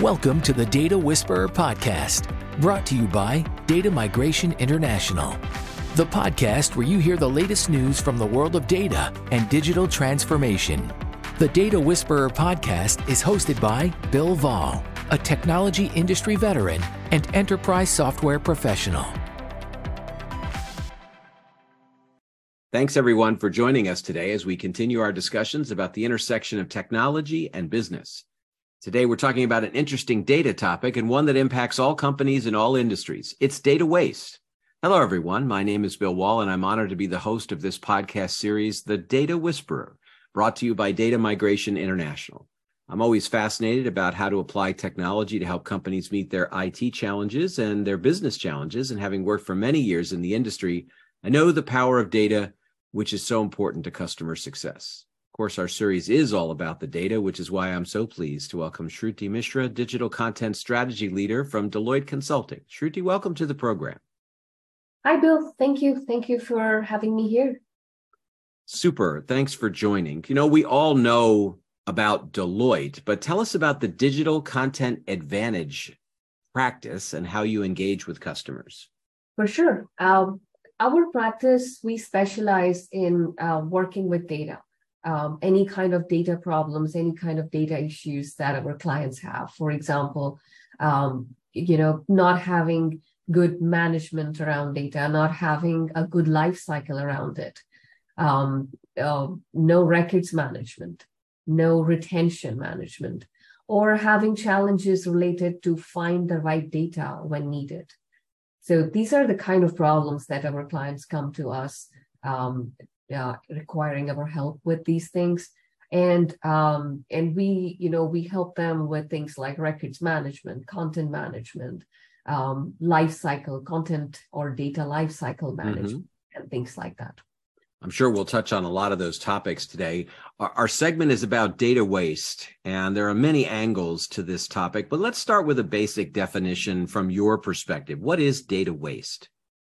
Welcome to the Data Whisperer podcast, brought to you by Data Migration International, the podcast where you hear the latest news from the world of data and digital transformation. The Data Whisperer podcast is hosted by Bill Wohl, a technology industry veteran and enterprise software professional. Thanks, everyone, for joining us today as we continue our discussions about the intersection of technology and business. Today, we're talking about an interesting data topic and one that impacts all companies and all industries. It's data waste. Hello, everyone. My name is Bill Wohl, and I'm honored to be the host of this podcast series, The Data Whisperer, brought to you by Data Migration International. I'm always fascinated about how to apply technology to help companies meet their IT challenges and their business challenges. And having worked for many years in the industry, I know the power of data, which is so important to customer success. Of course, our series is all about the data, which is why I'm so pleased to welcome Shruti Mishra, Digital Content Strategy Leader from Deloitte Consulting. Shruti, welcome to the program. Hi, Bill. Thank you. Thank you for having me here. Super. Thanks for joining. You know, we all know about Deloitte, but tell us about the Digital Content Advantage practice and how you engage with customers. For sure. Um, our practice, we specialize in uh, working with data um, any kind of data problems, any kind of data issues that our clients have. For example, um, you know, not having good management around data, not having a good life cycle around it, um, uh, no records management, no retention management, or having challenges related to find the right data when needed. So these are the kind of problems that our clients come to us um, uh, requiring our help with these things and um, and we you know we help them with things like records management content management um, life cycle content or data life cycle mm-hmm. management mm-hmm. and things like that i'm sure we'll touch on a lot of those topics today our, our segment is about data waste and there are many angles to this topic but let's start with a basic definition from your perspective what is data waste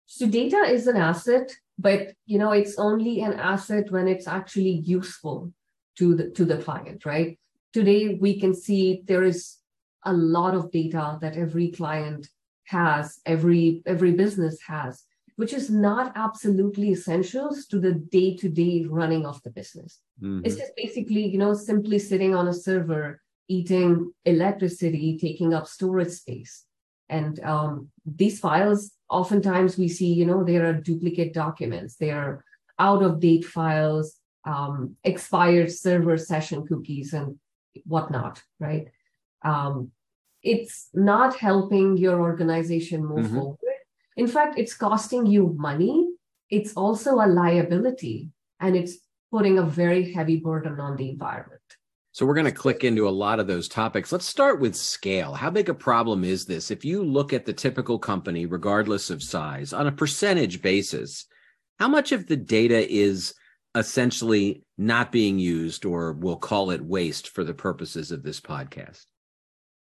so data is an asset but you know it's only an asset when it's actually useful to the to the client right? Today we can see there is a lot of data that every client has every every business has which is not absolutely essentials to the day-to-day running of the business. Mm-hmm. it's just basically you know simply sitting on a server eating electricity taking up storage space and um, these files oftentimes we see you know there are duplicate documents. They are out of date files um, expired server session cookies and whatnot right? Um, it's not helping your organization move mm-hmm. forward. In fact it's costing you money. It's also a liability and it's putting a very heavy burden on the environment so we're going to click into a lot of those topics. Let's start with scale. How big a problem is this? If you look at the typical company, regardless of size, on a percentage basis, how much of the data is essentially not being used, or we'll call it waste for the purposes of this podcast?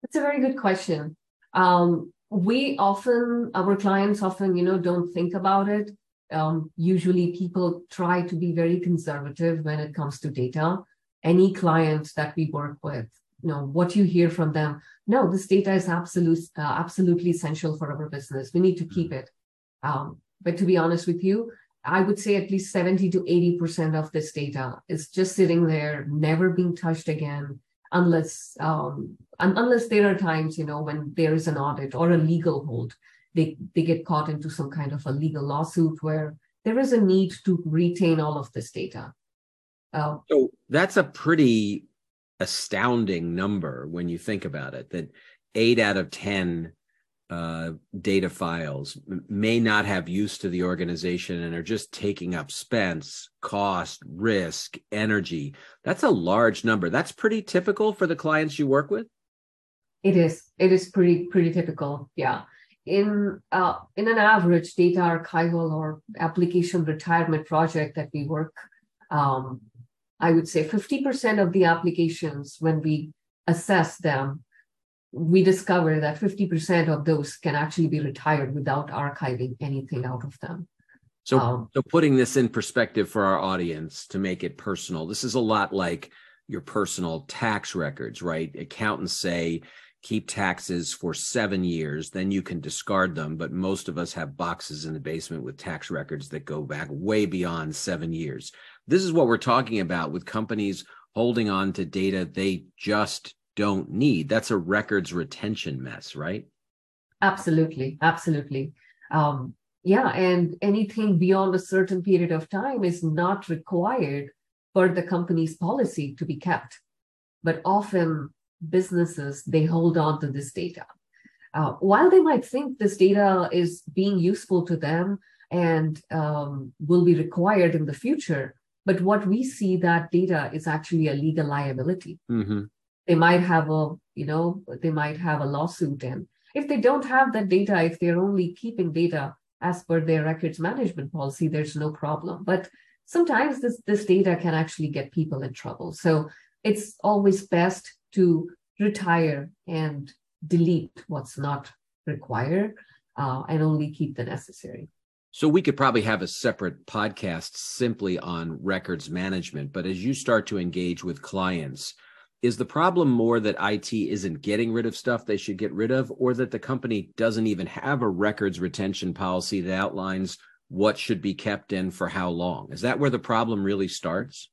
That's a very good question. Um, we often, our clients often, you know, don't think about it. Um, usually people try to be very conservative when it comes to data any clients that we work with you know what you hear from them. No this data is absolute, uh, absolutely essential for our business. We need to keep it. Um, but to be honest with you i would say at least 70 to 80 percent of this data is just sitting there never being touched again unless um, unless there are times you know when there is an audit or a legal hold. They they get caught into some kind of a legal lawsuit where there is a need to retain all of this data Oh. So that's a pretty astounding number when you think about it that eight out of 10 uh, data files may not have use to the organization and are just taking up expense, cost, risk, energy. That's a large number. That's pretty typical for the clients you work with. It is. It is pretty pretty typical. Yeah. In uh, in an average data archival or application retirement project that we work um, I would say 50% of the applications, when we assess them, we discover that 50% of those can actually be retired without archiving anything out of them. So, um, so putting this in perspective for our audience to make it personal, this is a lot like your personal tax records, right? Accountants say keep taxes for seven years, then you can discard them. But most of us have boxes in the basement with tax records that go back way beyond seven years. This is what we're talking about with companies holding on to data they just don't need. That's a records retention mess, right? Absolutely. Absolutely. Um, yeah. And anything beyond a certain period of time is not required for the company's policy to be kept. But often businesses, they hold on to this data. Uh, while they might think this data is being useful to them and um, will be required in the future, but what we see that data is actually a legal liability. Mm-hmm. They might have a, you know, they might have a lawsuit, and if they don't have that data, if they're only keeping data as per their records management policy, there's no problem. But sometimes this this data can actually get people in trouble. So it's always best to retire and delete what's not required uh, and only keep the necessary. So we could probably have a separate podcast simply on records management. But as you start to engage with clients, is the problem more that IT isn't getting rid of stuff they should get rid of, or that the company doesn't even have a records retention policy that outlines what should be kept in for how long? Is that where the problem really starts?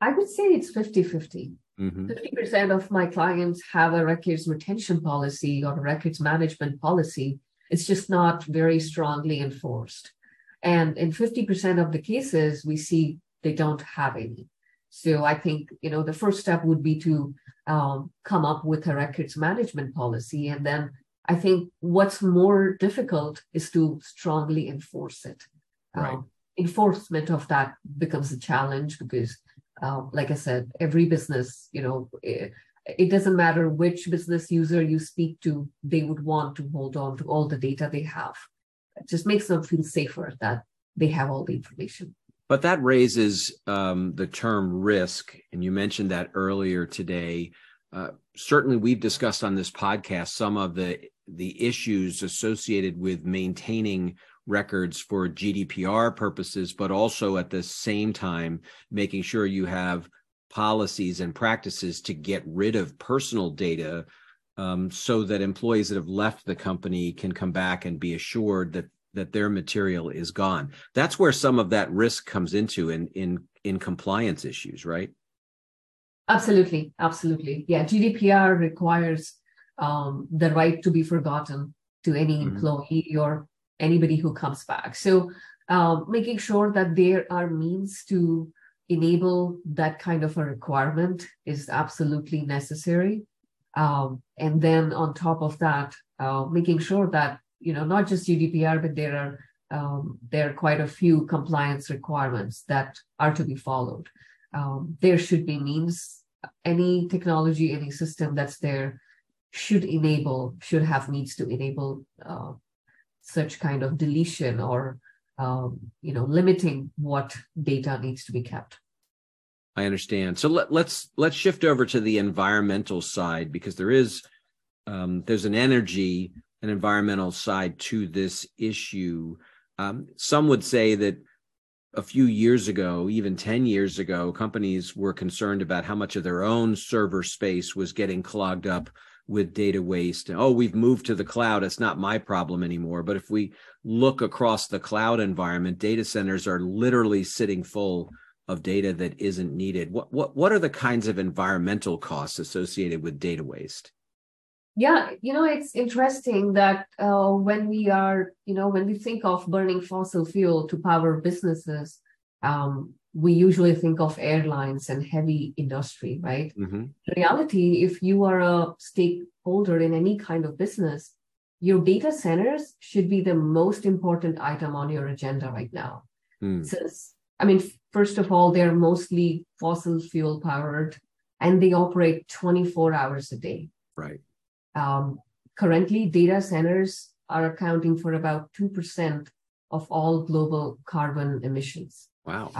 I would say it's 50 50. Mm-hmm. 50% of my clients have a records retention policy or a records management policy. It's just not very strongly enforced. And in 50% of the cases, we see they don't have any. So I think, you know, the first step would be to um, come up with a records management policy. And then I think what's more difficult is to strongly enforce it. Right. Um, enforcement of that becomes a challenge because uh, like I said, every business, you know, it, it, doesn't matter which business user you speak to, they would want to hold on to all the data they have. It just makes them feel safer that they have all the information. But that raises um, the term risk, and you mentioned that earlier today. Uh, certainly, we've discussed on this podcast some of the the issues associated with maintaining records for GDPR purposes, but also at the same time making sure you have policies and practices to get rid of personal data um, so that employees that have left the company can come back and be assured that that their material is gone. That's where some of that risk comes into in in in compliance issues, right? Absolutely, absolutely. Yeah, GDPR requires um, the right to be forgotten to any mm-hmm. employee or anybody who comes back. So um, making sure that there are means to enable that kind of a requirement is absolutely necessary. Um, and then on top of that, uh, making sure that you know not just GDPR, but there are um, there are quite a few compliance requirements that are to be followed. Um, there should be means. Any technology, any system that's there should enable, should have means to enable uh, such kind of deletion or um, you know limiting what data needs to be kept. I understand. So let, us let's, let's shift over to the environmental side because there is um, there's an energy an environmental side to this issue. Um, some would say that a few years ago, even 10 years ago, companies were concerned about how much of their own server space was getting clogged up with data waste. Oh, we've moved to the cloud. It's not my problem anymore. But if we look across the cloud environment, data centers are literally sitting full of data that isn't needed. What what what are the kinds of environmental costs associated with data waste? Yeah, you know, it's interesting that uh, when we are, you know, when we think of burning fossil fuel to power businesses, um, we usually think of airlines and heavy industry, right? Mm-hmm. In reality, if you are a stakeholder in any kind of business, your data centers should be the most important item on your agenda right now. Mm. Since, I mean, first of all, they're mostly fossil fuel powered and they operate 24 hours a day. Right. Um, currently, data centers are accounting for about 2% of all global carbon emissions. Wow.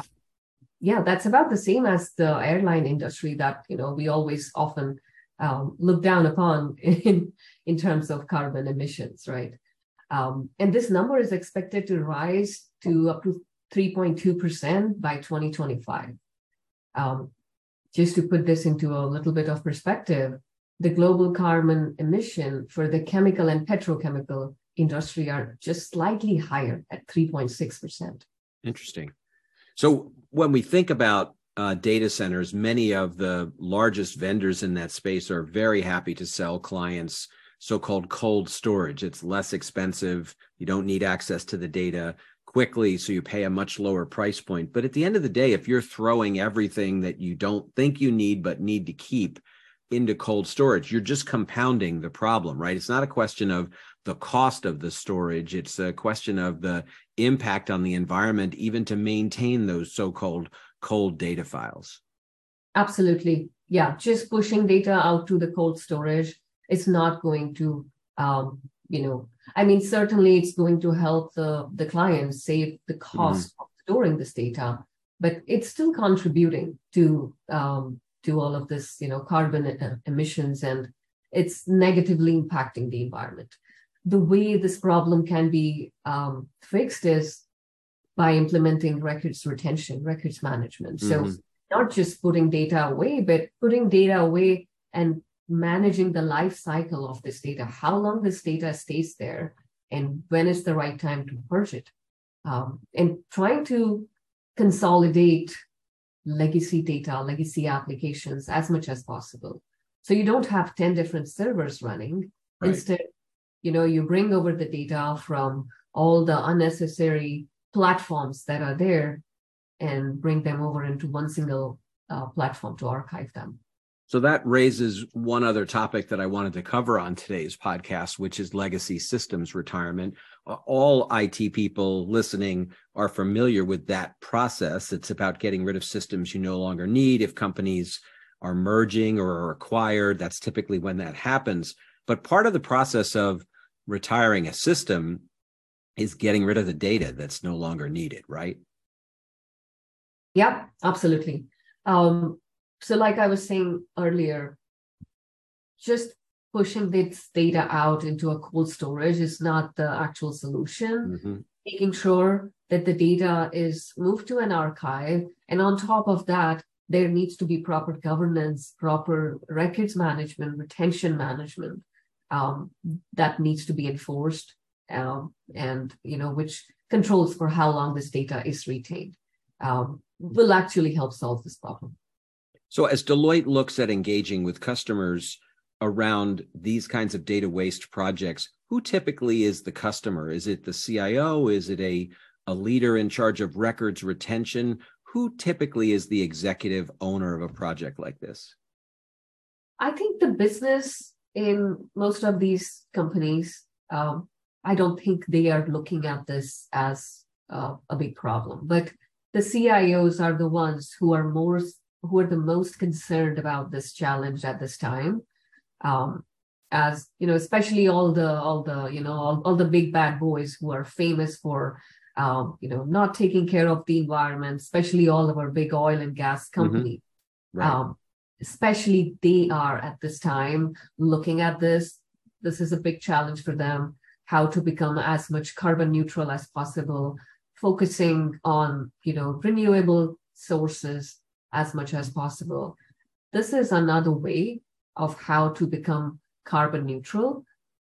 Yeah, that's about the same as the airline industry that you know we always often um, look down upon in in terms of carbon emissions, right? Um, and this number is expected to rise to up to 3.2 percent by 2025. Um, just to put this into a little bit of perspective, the global carbon emission for the chemical and petrochemical industry are just slightly higher at 3.6%. Interesting. So when we think about uh, data centers, many of the largest vendors in that space are very happy to sell clients so-called cold storage. It's less expensive. You don't need access to the data quickly, so you pay a much lower price point. But at the end of the day, if you're throwing everything that you don't think you need but need to keep into cold storage, you're just compounding the problem, right? It's not a question of the cost of the storage, it's a question of the impact on the environment, even to maintain those so called cold data files. Absolutely. Yeah. Just pushing data out to the cold storage is not going to, um, you know, I mean, certainly it's going to help the, the client save the cost mm-hmm. of storing this data, but it's still contributing to um, to all of this, you know, carbon emissions, and it's negatively impacting the environment. The way this problem can be um, fixed is by implementing records retention, records management. Mm-hmm. So not just putting data away, but putting data away and managing the life cycle of this data, how long this data stays there, and when is the right time to purge it. Um, and trying to consolidate legacy data, legacy applications as much as possible. So you don't have 10 different servers running. Right. Instead, you know, you bring over the data from all the unnecessary platforms that are there and bring them over into one single uh, platform to archive them. So that raises one other topic that I wanted to cover on today's podcast, which is legacy systems retirement. All IT people listening are familiar with that process. It's about getting rid of systems you no longer need. If companies are merging or are acquired, that's typically when that happens. But part of the process of retiring a system is getting rid of the data that's no longer needed, right? Yep, absolutely. Um, so, like I was saying earlier, just pushing this data out into a cold storage is not the actual solution. Mm-hmm. Making sure that the data is moved to an archive. And on top of that, there needs to be proper governance, proper records management, retention management um, that needs to be enforced, um, and you know which controls for how long this data is retained um, will actually help solve this problem. So, as Deloitte looks at engaging with customers around these kinds of data waste projects, who typically is the customer? Is it the CIO? Is it a, a leader in charge of records retention? Who typically is the executive owner of a project like this? I think the business in most of these companies, um, I don't think they are looking at this as uh, a big problem. But the CIOs are the ones who are more who are the most concerned about this challenge at this time um, as you know especially all the all the you know all, all the big bad boys who are famous for um, you know not taking care of the environment especially all of our big oil and gas company. mm-hmm. right. um, especially they are at this time looking at this this is a big challenge for them how to become as much carbon neutral as possible focusing on you know renewable sources as much as possible. This is another way of how to become carbon neutral.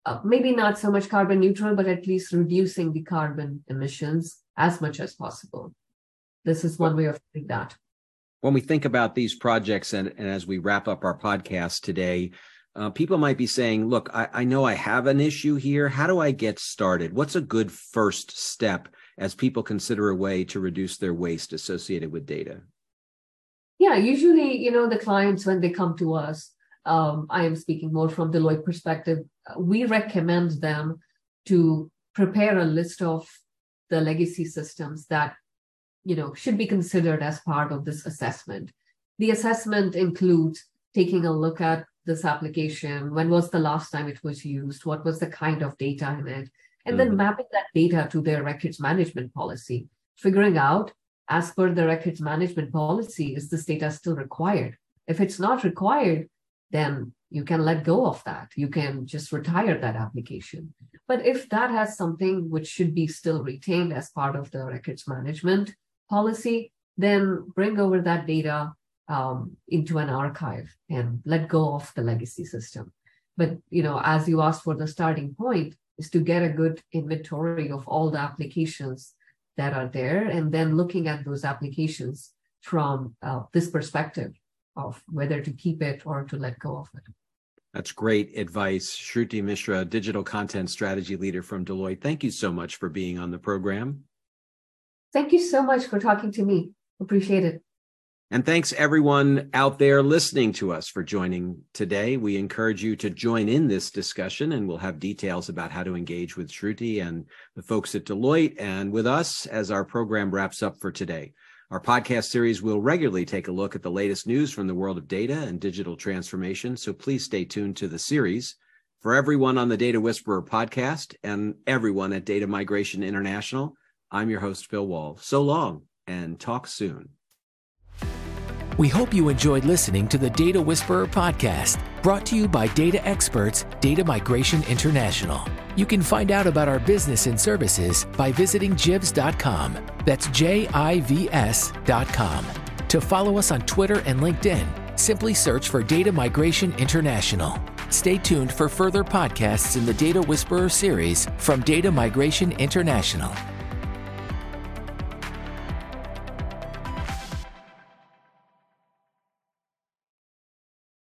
Uh, maybe not so much carbon neutral, but at least reducing the carbon emissions as much as possible. This is one way of doing that. When we think about these projects, and, and as we wrap up our podcast today, uh, people might be saying, Look, I, I know I have an issue here. How do I get started? What's a good first step as people consider a way to reduce their waste associated with data? Yeah, usually, you know, the clients, when they come to us, um, I am speaking more from Deloitte perspective, we recommend them to prepare a list of the legacy systems that, you know, should be considered as part of this assessment. The assessment includes taking a look at this application, when was the last time it was used, what was the kind of data in it, and then mm. mapping that data to their records management policy, figuring out as per the records management policy, is this data still required? If it's not required, then you can let go of that. You can just retire that application. But if that has something which should be still retained as part of the records management policy, then bring over that data um, into an archive and let go of the legacy system. But you know, as you asked for the starting point, is to get a good inventory of all the applications that are there, and then looking at those applications from uh, this perspective of whether to keep it or to let go of it. That's great advice. Shruti Mishra, digital content strategy leader from Deloitte. Thank you so much for being on the program. Thank you so much for talking to me. Appreciate it. And thanks everyone out there listening to us for joining today. We encourage you to join in this discussion and we'll have details about how to engage with Shruti and the folks at Deloitte and with us as our program wraps up for today. Our podcast series will regularly take a look at the latest news from the world of data and digital transformation. So please stay tuned to the series. For everyone on the Data Whisperer podcast and everyone at Data Migration International, I'm your host, Bill Wohl. So long and talk soon. We hope you enjoyed listening to the Data Whisperer podcast, brought to you by data experts Data Migration International. You can find out about our business and services by visiting jivs.com. That's J I V S.com. To follow us on Twitter and LinkedIn, simply search for Data Migration International. Stay tuned for further podcasts in the Data Whisperer series from Data Migration International.